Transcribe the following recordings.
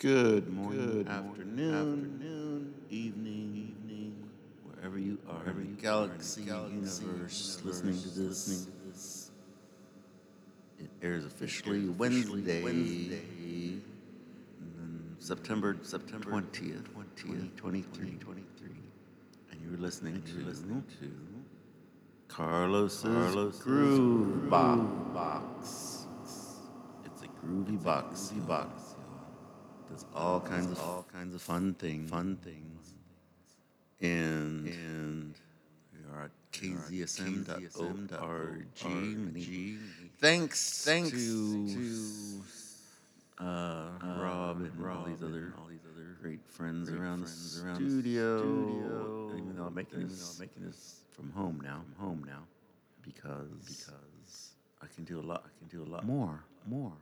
Good morning, afternoon, afternoon, evening, evening, wherever you are, wherever in the galaxy, universe, listening to this. Listening to this. It airs officially Wednesday, Wednesday, mm, September September twentieth, twentieth, twenty three, twenty three, and you're listening to listening to Carlos's, Carlos Groove Box. It's a groovy box, groovy box does all kinds of all kinds of fun things, fun things, and and we are at kzsm.org. Thanks, thanks to, uh, uh, Rob and Rob all these other all these other great friends great around friends the studio. studio. Even though I'm making this, I'm making this from home now, I'm home now, because because I can do a lot. I can do a lot more, more,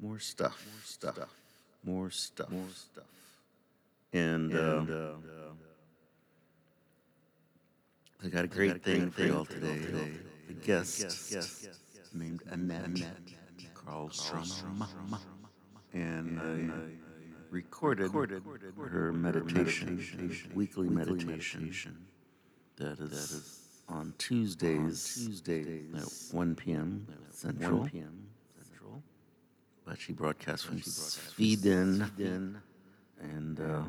more stuff, more stuff. stuff more stuff. More stuff. And, and uh, uh, I got a great, got a thing for y'all today. today. The guest, guest, guest named Anette, Anette Carlstrom. And I recorded, recorded her meditation, meditation weekly, weekly meditation, that is, that is on Tuesdays, Tuesdays at 1 p.m. Central. 1 p.m but she broadcasts from Sweden, and uh,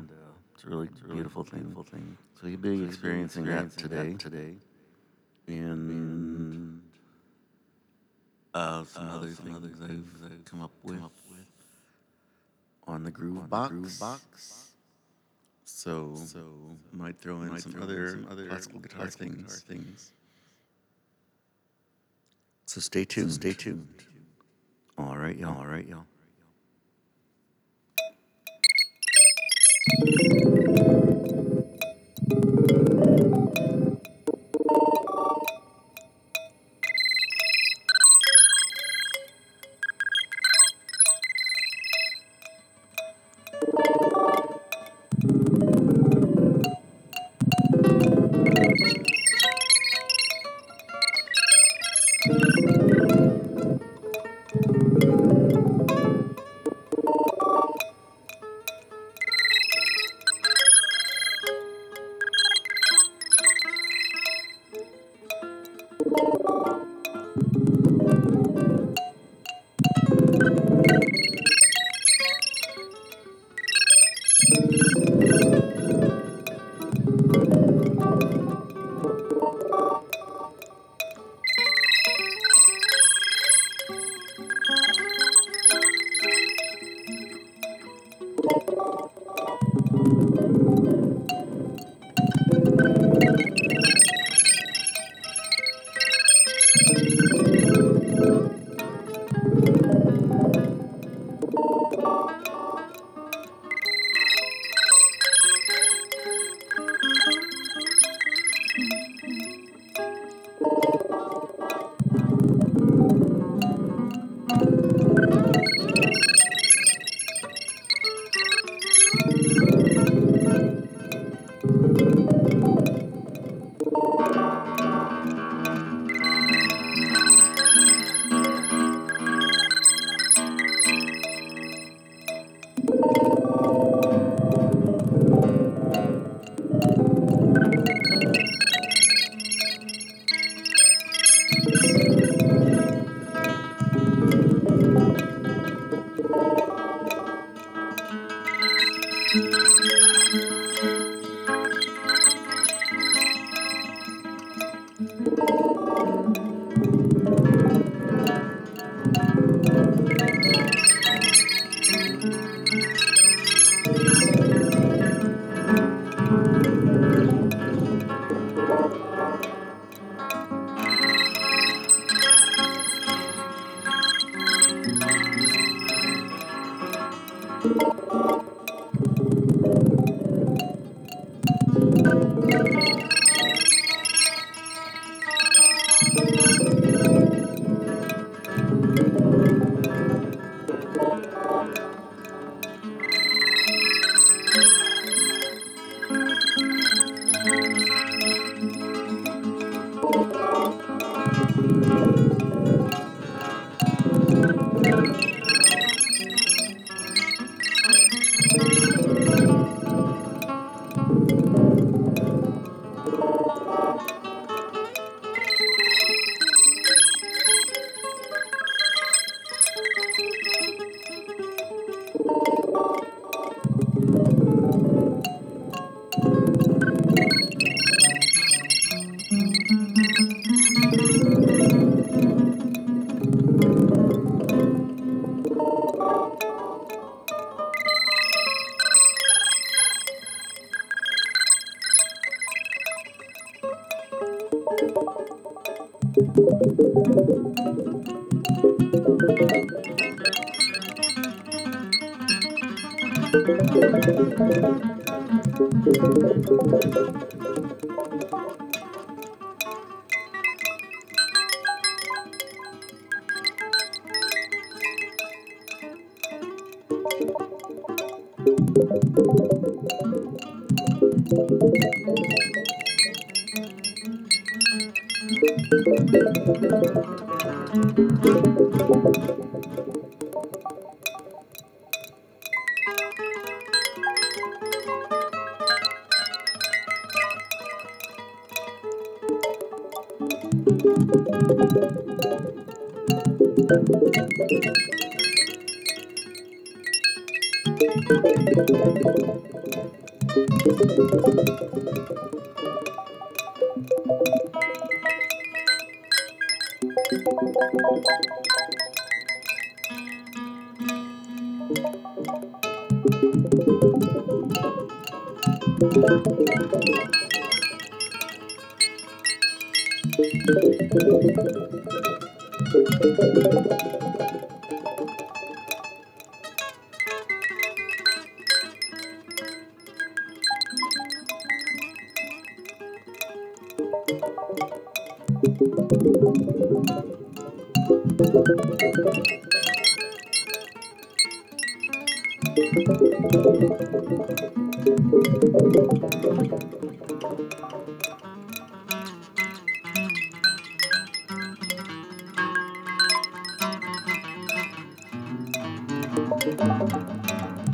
it's a really, it's a really beautiful, beautiful thing. thing. So you'll be so experiencing, experiencing, that today. That today, and uh, some, uh, other, some things other things I've, I've come up with, come up with on the Groove on Box. The groove box. So, so might throw in might some, throw other, some other classical guitar, classical things. guitar things. So stay tuned. So stay tuned. All right, y'all. All right, y'all.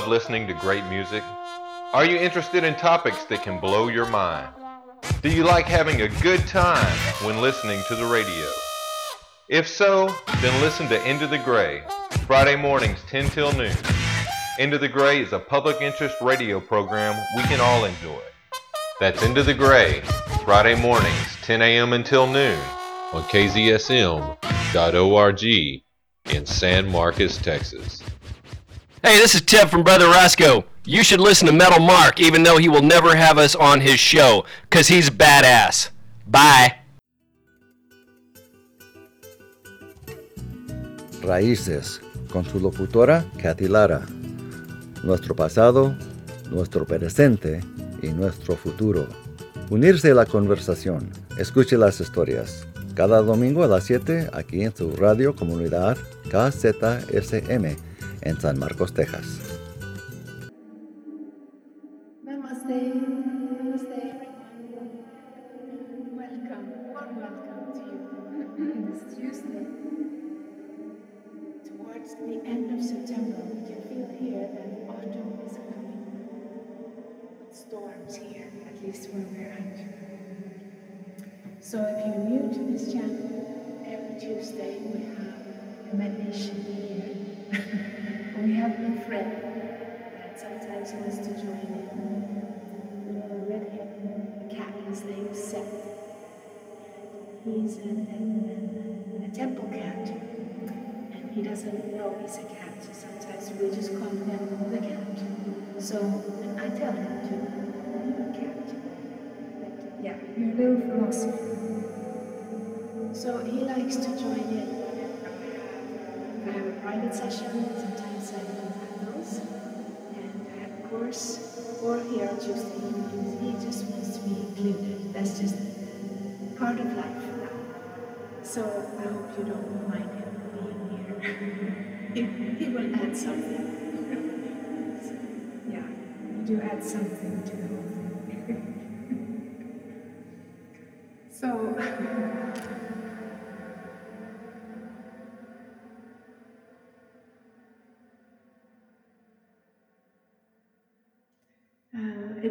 Love listening to great music? Are you interested in topics that can blow your mind? Do you like having a good time when listening to the radio? If so, then listen to Into the Gray, Friday mornings 10 till noon. Into the Gray is a public interest radio program we can all enjoy. That's Into the Gray, Friday mornings 10 a.m. until noon on KZSM.org in San Marcos, Texas. Hey, this is Tip from Brother Roscoe. You should listen to Metal Mark, even though he will never have us on his show, because he's badass. Bye. Raíces, con su locutora Katy Lara. Nuestro pasado, nuestro presente y nuestro futuro. Unirse a la conversación. Escuche las historias. Cada domingo a las 7 aquí en su radio comunidad KZSM en San Marcos, Texas. Namaste, namaste everyone. Welcome, warm welcome to you this Tuesday. Towards the end of September, we can feel here that autumn is coming. Storms here, at least where we're at. So if you're new to this channel, every Tuesday we have a meditation here. We have no friend that sometimes wants to join in. We have A redhead cat, his name is Seth. He's a, a, a temple cat, and he doesn't know he's a cat, so sometimes we just call him the cat. So I tell him to, you're a cat. But yeah, you're a little philosopher. So he likes to join in I have a private session, sometimes I do have those. And I have a course, or here on Tuesday evenings, he just wants to be included. That's just part of life. Now. So I hope you don't mind him being here. he, he will add something. So, yeah, you add something to the whole thing. so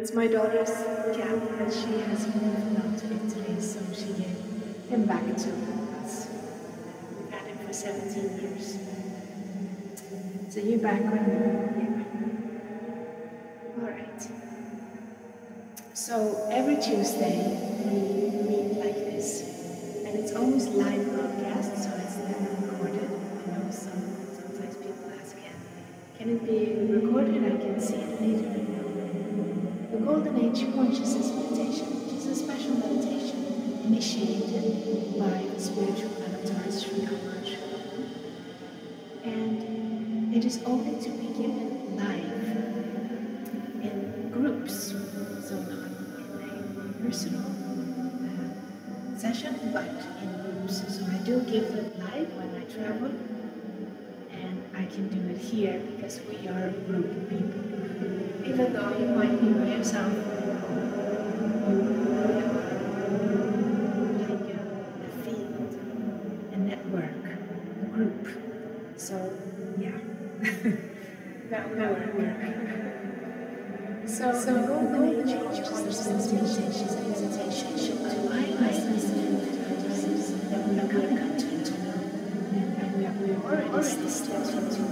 it's my daughter's cat, but she has moved now to Italy, so she gave him back to us. We've had him for 17 years. So you're back when you yeah. All right. So every Tuesday we meet like this, and it's almost live broadcast, so it's never recorded. I know some sometimes people ask, can, can it be recorded? I can see it later. The Golden Age Consciousness Meditation, is a special meditation initiated by the spiritual mentor Sri Ramanuja. And it is only to be given live in groups, so not in a personal uh, session, but in groups. So I do give them live when I travel, I can do it here because we are a group of people. Even though you might be by yourself, you are like a, a field, a network, a group. So, yeah, that will work. So, so golden age consciousness meditation is a meditation to highlight these difficulties that we are coming to know. And we have we have already stepped into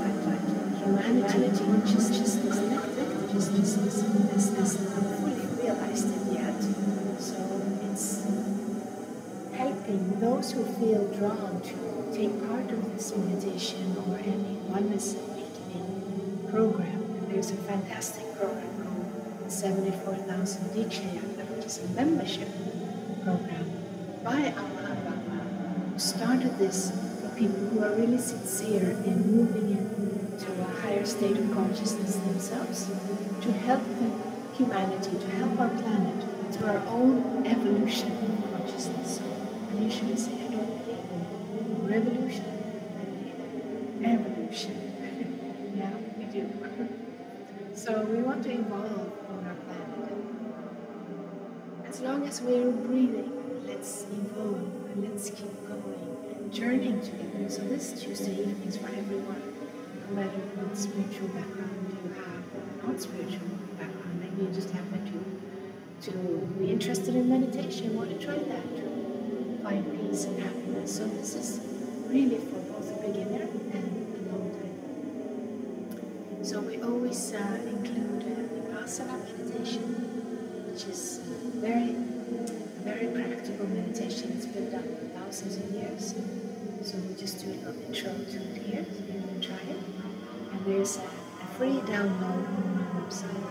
humanity, consciousness, collective consciousness, is is not fully realized yet. So it's helping those who feel drawn to take part of this meditation or any oneness awakening program. There's a fantastic program called 74,000 Diksha Yatra, which is a membership program by Amma Bhagavan, who started this people who are really sincere in moving into a higher state of consciousness themselves, to help humanity, to help our planet through our own evolution of consciousness. I usually say I don't revolution, evolution. yeah, we do. so we want to evolve on our planet. As long as we're breathing, let's evolve and let's keep going and journeying together. So this Tuesday evening is for everyone, no matter what spiritual background you have or not spiritual background. Maybe you just happen to to be interested in meditation, want to try that, to find peace and happiness. So this is really for both beginner and long time. So we always uh, include uh, vipassana meditation, which is uh, very, very practical meditation. It's been done thousands of years. So we just do a little intro to it here, so you can try it. And there's a, free download on my website,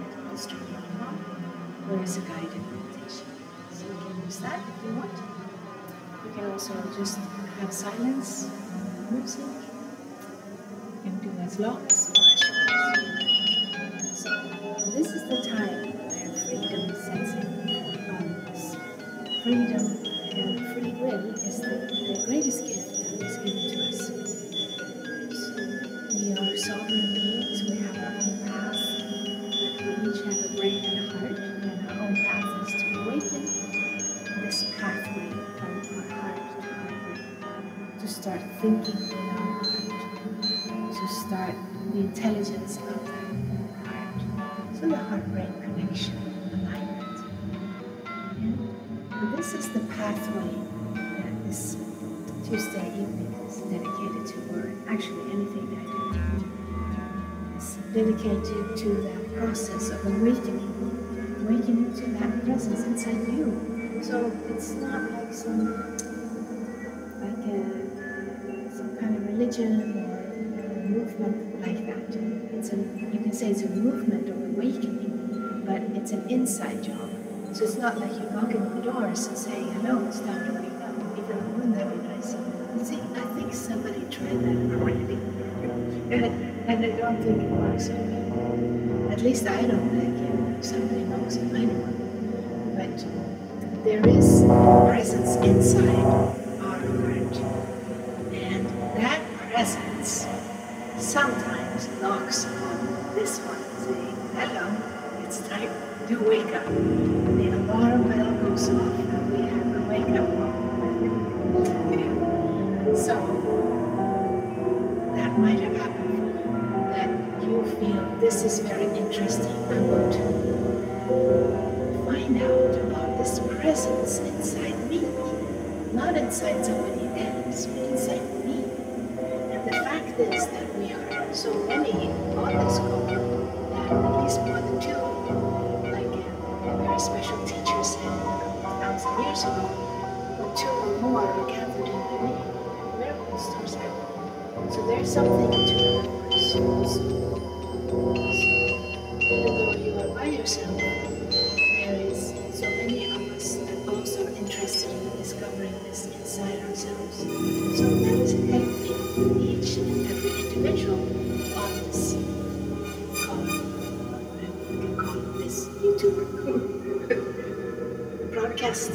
methodistry.com, where is a guided meditation. So you can use that if you want. You can also just have silence, music. Can do as long as you. So this is the time where freedom for us. Freedom is the, the greatest gift that was given to us. So we are sovereign beings, we have our own path, we each have a brain and a heart, and our own path is to awaken this pathway from our heart to our brain, to start thinking in our heart, to start the intelligence of that heart, so the heart-brain connection, alignment. And this is the pathway this Tuesday evening is dedicated to, or actually anything I do is dedicated to that process of awakening, awakening to that presence inside you. So it's not like some, like a, some kind of religion or movement like that. It's a, you can say it's a movement of awakening, but it's an inside job. So it's not like you're knocking on the doors and saying, hello, it's time to wouldn't that be nice? See, I think somebody tried that already. and, and I don't think it works. At least I don't think it. Somebody knows might work. But there is a presence inside our heart. And that presence sometimes knocks on this one saying, hello, it's time to wake up. The alarm bell goes off and we have a wake up. So that might have happened you, that you feel this is very interesting. I want to find out about this presence inside me, not inside somebody else, but inside me. And the fact is that we are so many on this call that at least more than two, like a very special teacher said uh, a thousand years ago, two or more So there's something to the numbers. So, even though you are by yourself, there is so many of us that also are interested in discovering this inside ourselves. So that is helping each and every individual on call, this YouTube broadcast.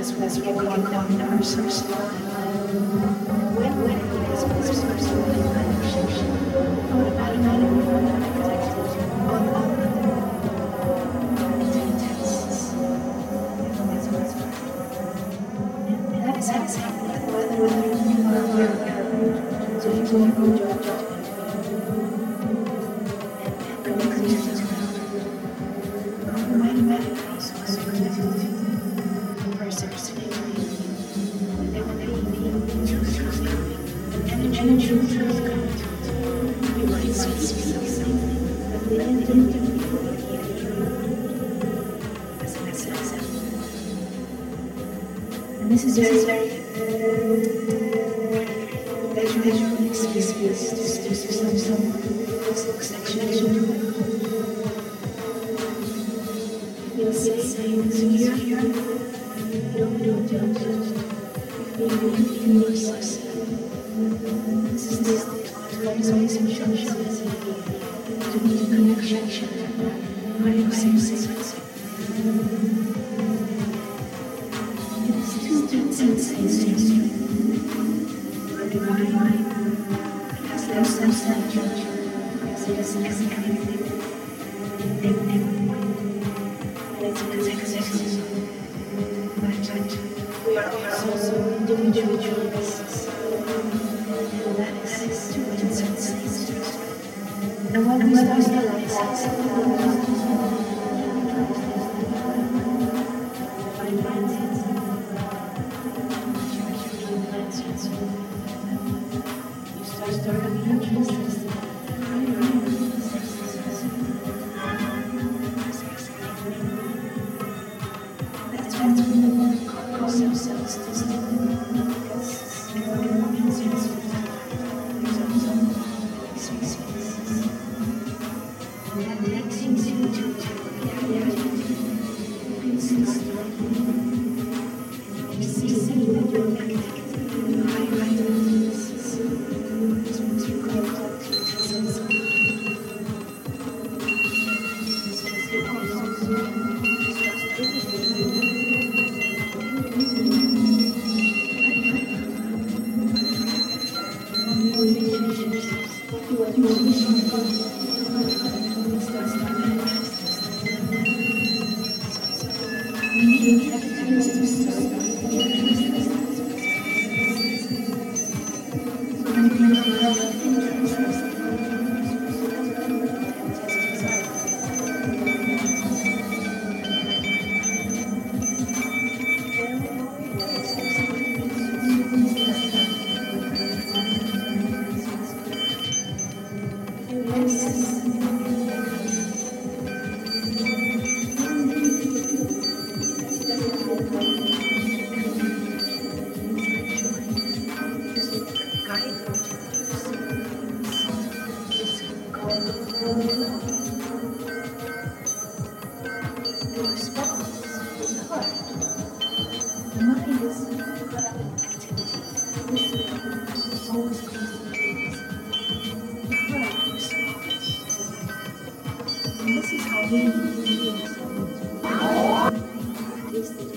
this was yet unknown person. When, automatically.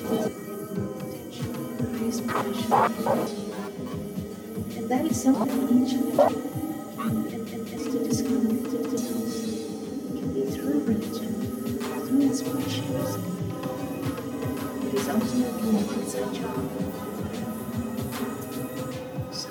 And that is something each and every one, and, and is to discover It can be through religion, through inspiration. It is ultimately an inside job. So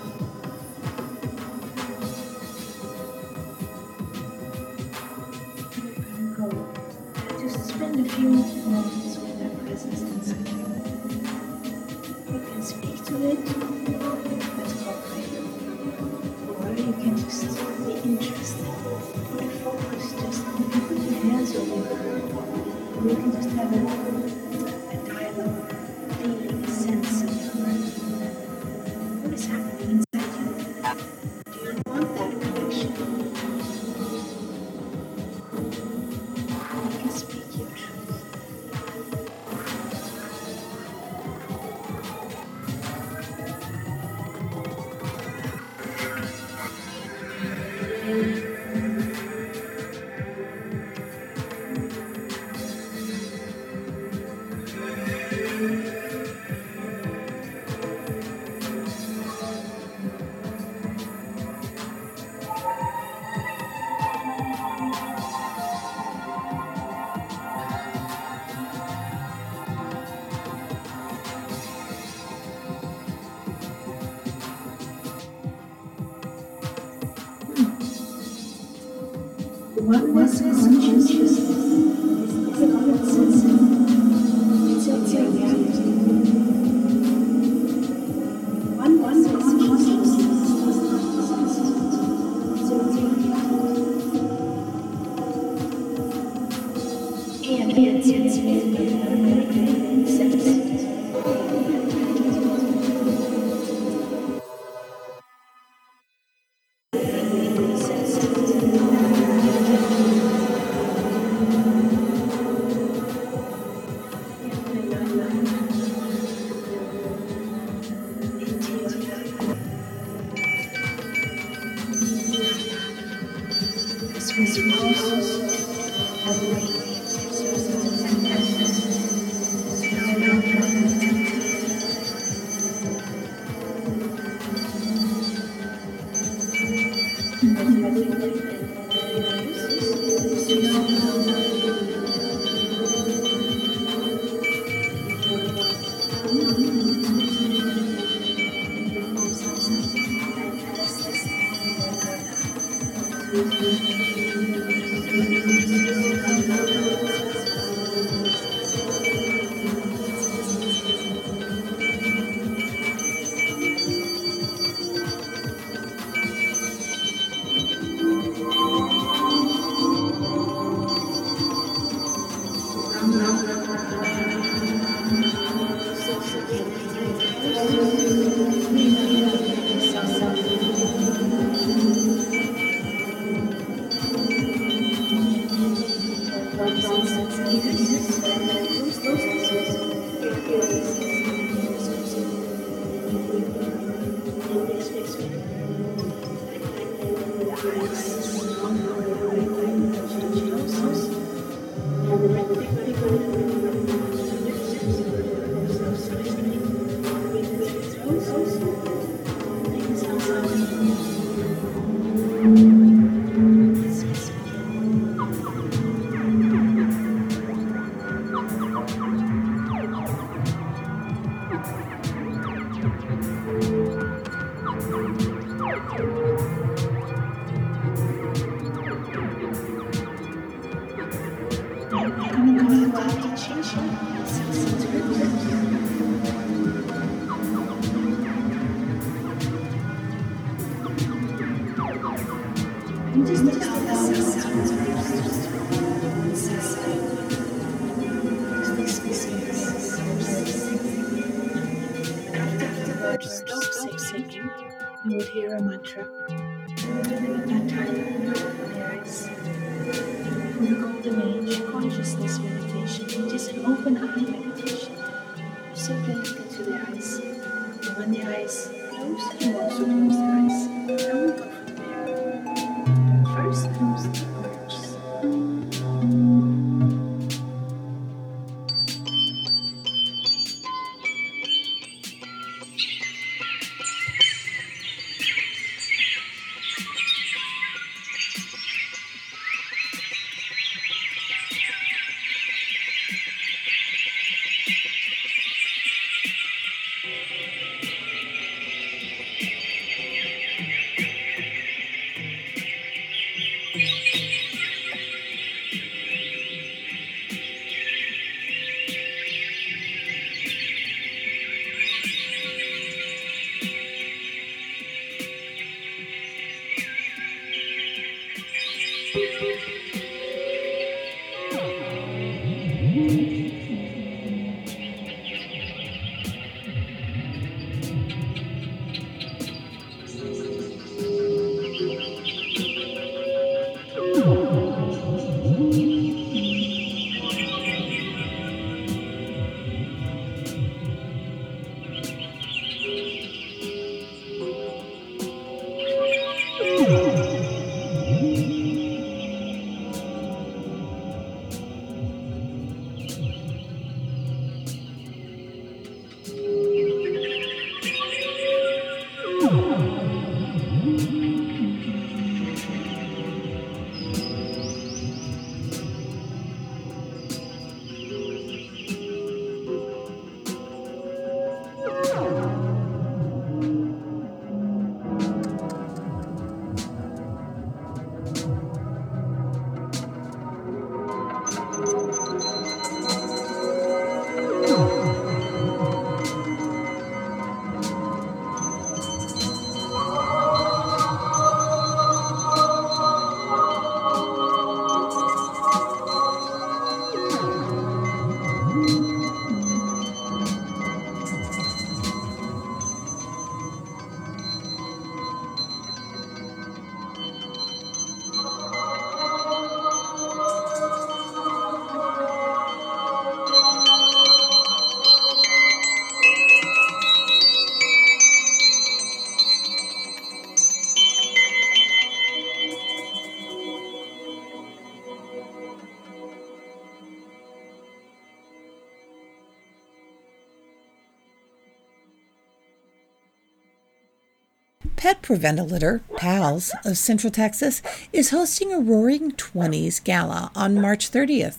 Pet Prevent A Litter, PALS, of Central Texas, is hosting a Roaring Twenties gala on March 30th.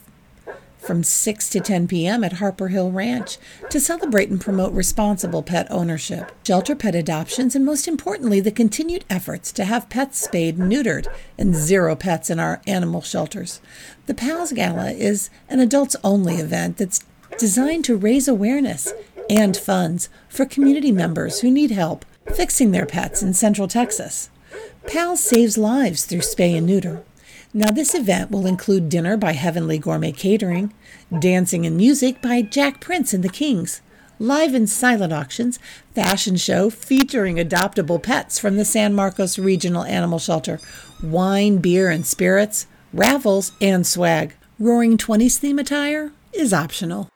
from 6 to 10 p.m. at Harper Hill Ranch to celebrate and promote responsible pet ownership, shelter pet adoptions, and most importantly, the continued efforts to have pets spayed neutered and zero pets in our animal shelters. The PALS Gala is an adults only event that's designed to raise awareness and funds for community members who need help fixing their pets in Central Texas. PAL saves lives through spay and neuter. Now, this event will include dinner by Heavenly Gourmet Catering, dancing and music by Jack Prince and the Kings, live and silent auctions, fashion show featuring adoptable pets from the San Marcos Regional Animal Shelter, wine, beer, and spirits, raffles, and swag. Roaring 20s theme attire is optional.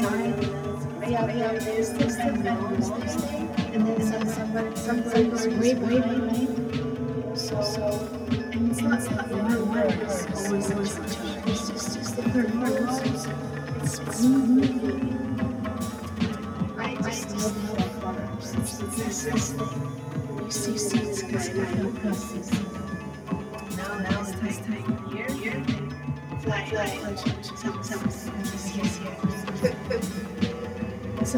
It's. Yeah, yeah, there's this this and then some somebody sometimes way way way. So so and it's not it's not the word words always always it's just just the third words. It's smooth. I just love how farms. It's the best. You see, see this guy now process. Now,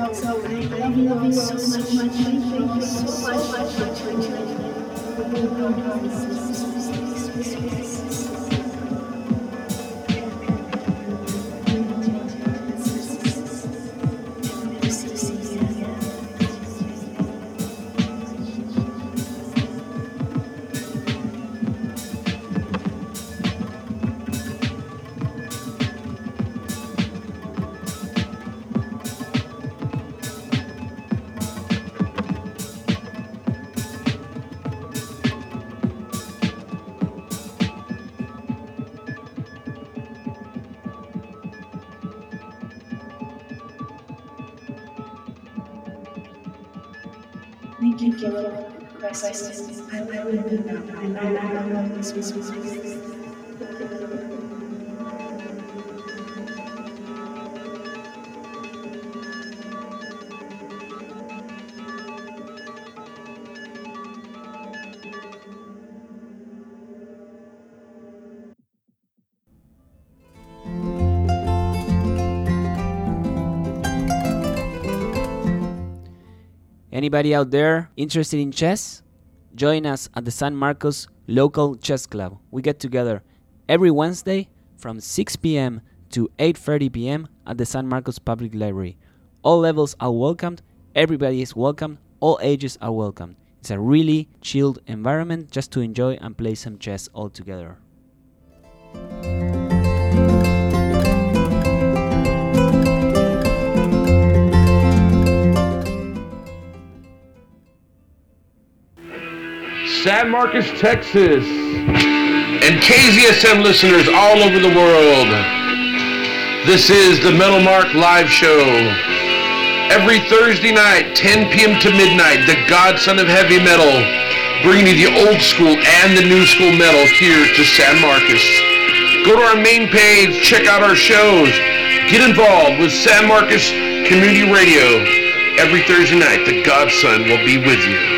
So, so I love you all so much, much, thank you so much, much, much, Thank Anybody out there interested in chess? Join us at the San Marcos Local Chess Club. We get together every Wednesday from 6 p.m. to 8:30 p.m. at the San Marcos Public Library. All levels are welcomed, everybody is welcome, all ages are welcome. It's a really chilled environment just to enjoy and play some chess all together. San Marcos, Texas, and KZSM listeners all over the world. This is the Metal Mark Live Show. Every Thursday night, 10 p.m. to midnight, the godson of heavy metal, bringing you the old school and the new school metal here to San Marcos. Go to our main page, check out our shows, get involved with San Marcos Community Radio. Every Thursday night, the godson will be with you.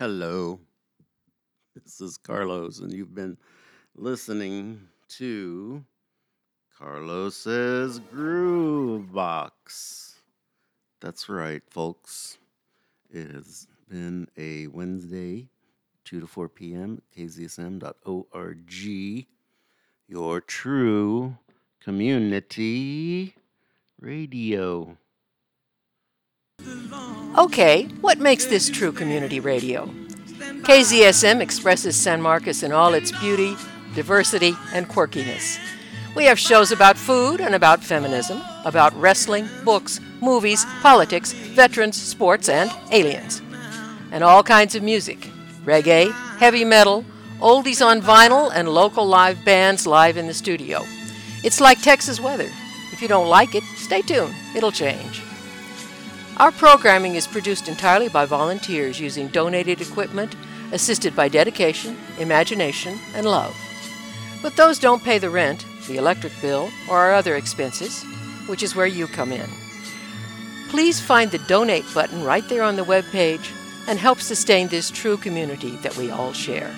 Hello. This is Carlos, and you've been listening to Carlos's Groove Box. That's right, folks. It has been a Wednesday, 2 to 4 p.m. kzsm.org, your true community radio. Okay, what makes this true community radio? KZSM expresses San Marcos in all its beauty, diversity, and quirkiness. We have shows about food and about feminism, about wrestling, books, movies, politics, veterans, sports, and aliens. And all kinds of music reggae, heavy metal, oldies on vinyl, and local live bands live in the studio. It's like Texas weather. If you don't like it, stay tuned, it'll change. Our programming is produced entirely by volunteers using donated equipment, assisted by dedication, imagination, and love. But those don't pay the rent, the electric bill, or our other expenses, which is where you come in. Please find the donate button right there on the web page and help sustain this true community that we all share.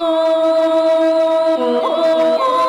Oh, oh, oh. oh.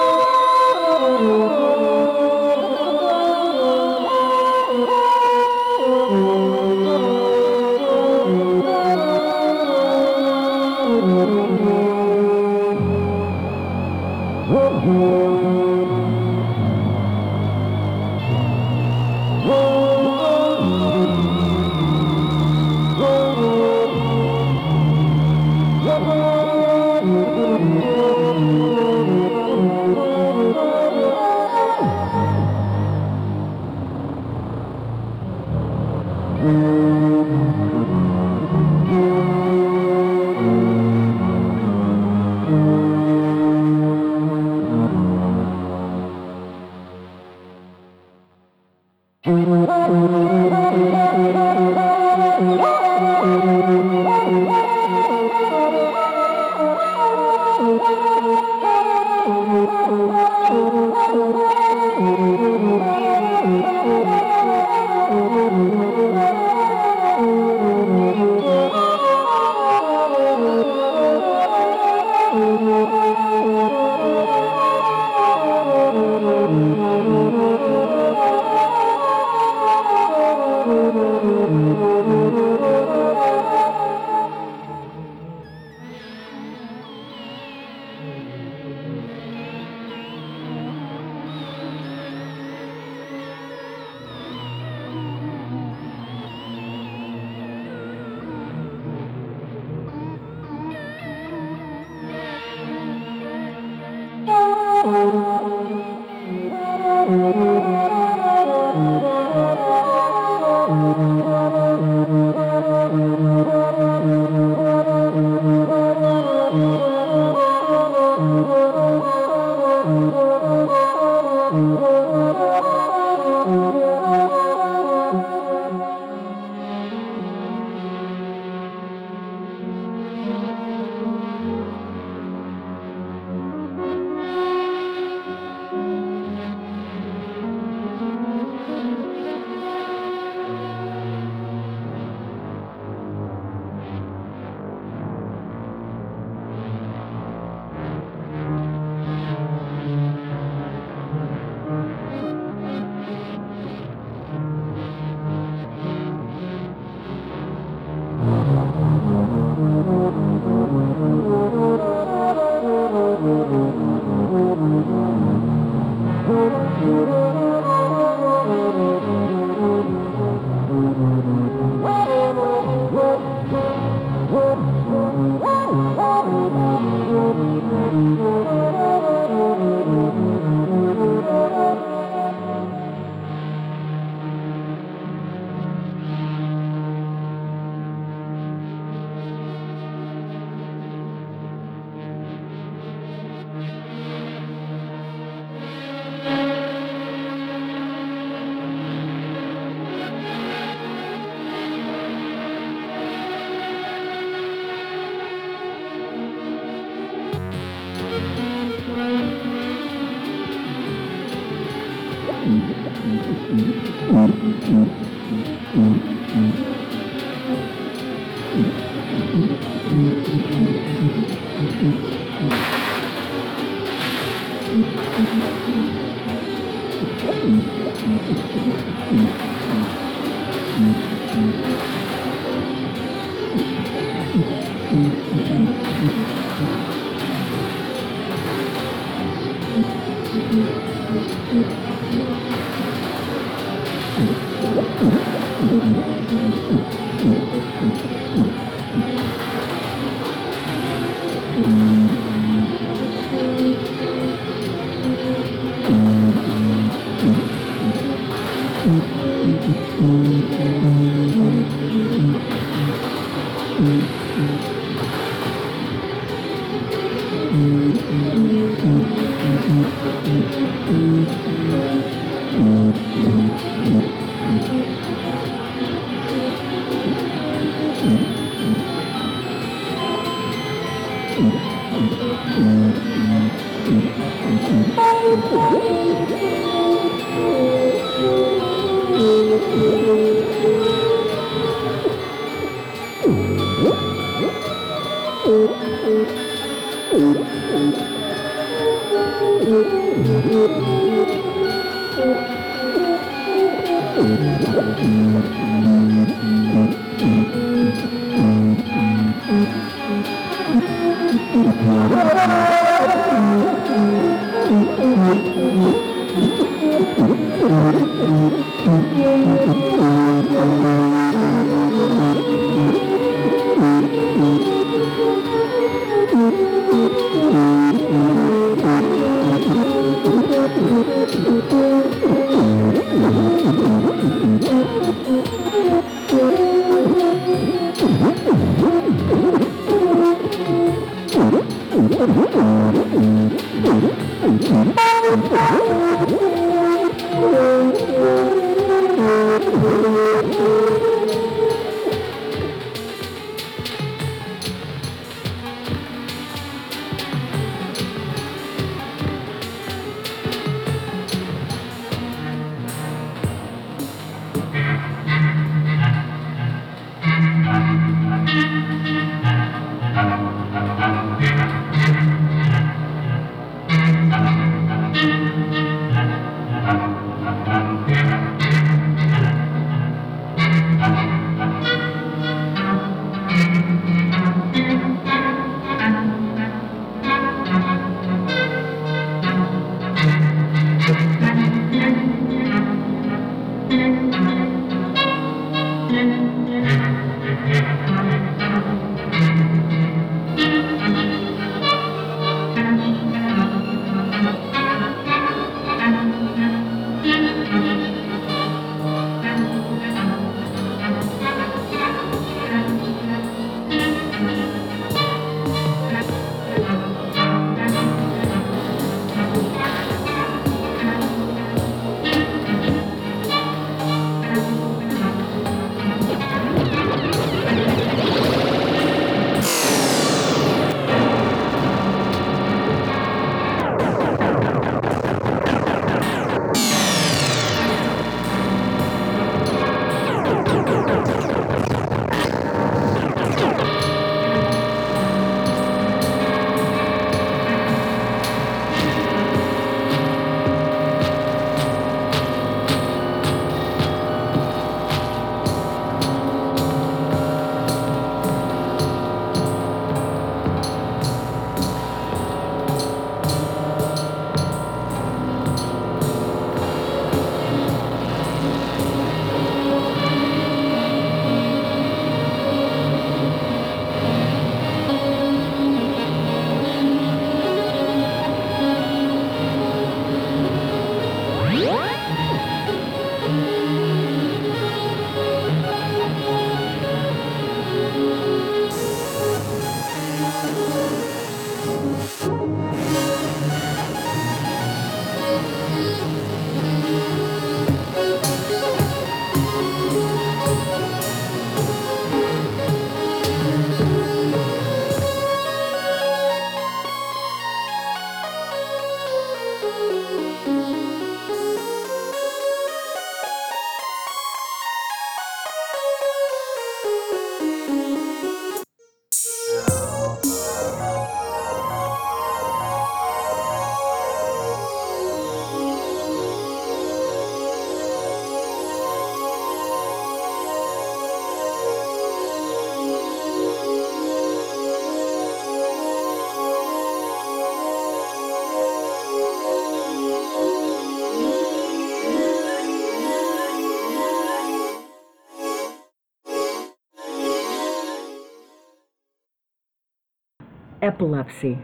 Epilepsy.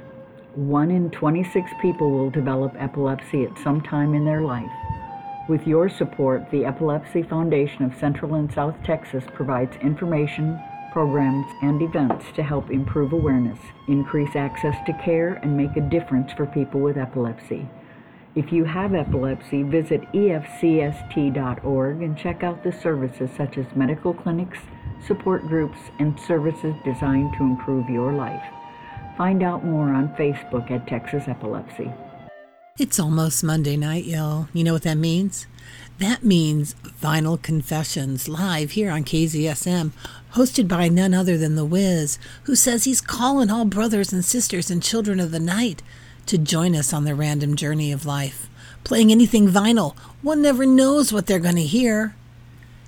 One in 26 people will develop epilepsy at some time in their life. With your support, the Epilepsy Foundation of Central and South Texas provides information, programs, and events to help improve awareness, increase access to care, and make a difference for people with epilepsy. If you have epilepsy, visit efcst.org and check out the services such as medical clinics, support groups, and services designed to improve your life. Find out more on Facebook at Texas Epilepsy. It's almost Monday night, y'all. You know what that means? That means Vinyl Confessions live here on KZSM, hosted by none other than The Wiz, who says he's calling all brothers and sisters and children of the night to join us on the random journey of life. Playing anything vinyl, one never knows what they're going to hear.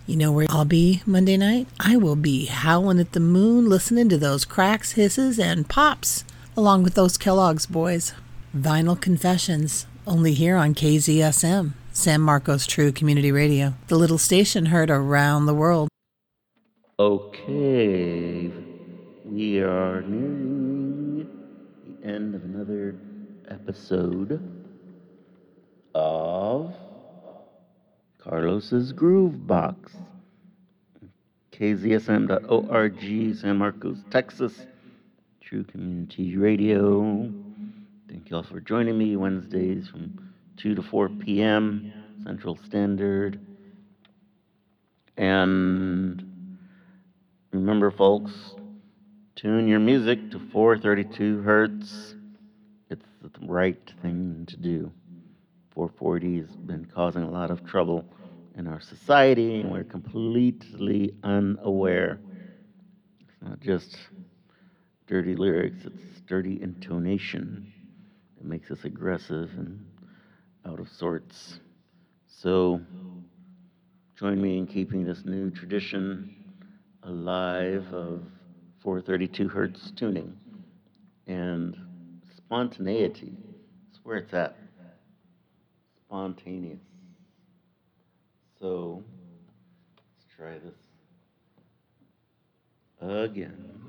You know where I'll be Monday night? I will be howling at the moon, listening to those cracks, hisses, and pops, along with those Kellogg's boys. Vinyl Confessions, only here on KZSM, San Marcos True Community Radio, the little station heard around the world. Okay, we are nearing the end of another episode of Carlos's Groove Box. KZSM.org, San Marcos, Texas. True Community Radio. Thank you all for joining me Wednesdays from 2 to 4 p.m. Central Standard. And remember, folks, tune your music to 432 hertz. It's the right thing to do. 440 has been causing a lot of trouble in our society, and we're completely unaware. It's not just dirty lyrics, it's dirty intonation. It makes us aggressive and out of sorts. So, join me in keeping this new tradition alive of 432 hertz tuning and spontaneity. That's where it's at. Spontaneous. So, let's try this again.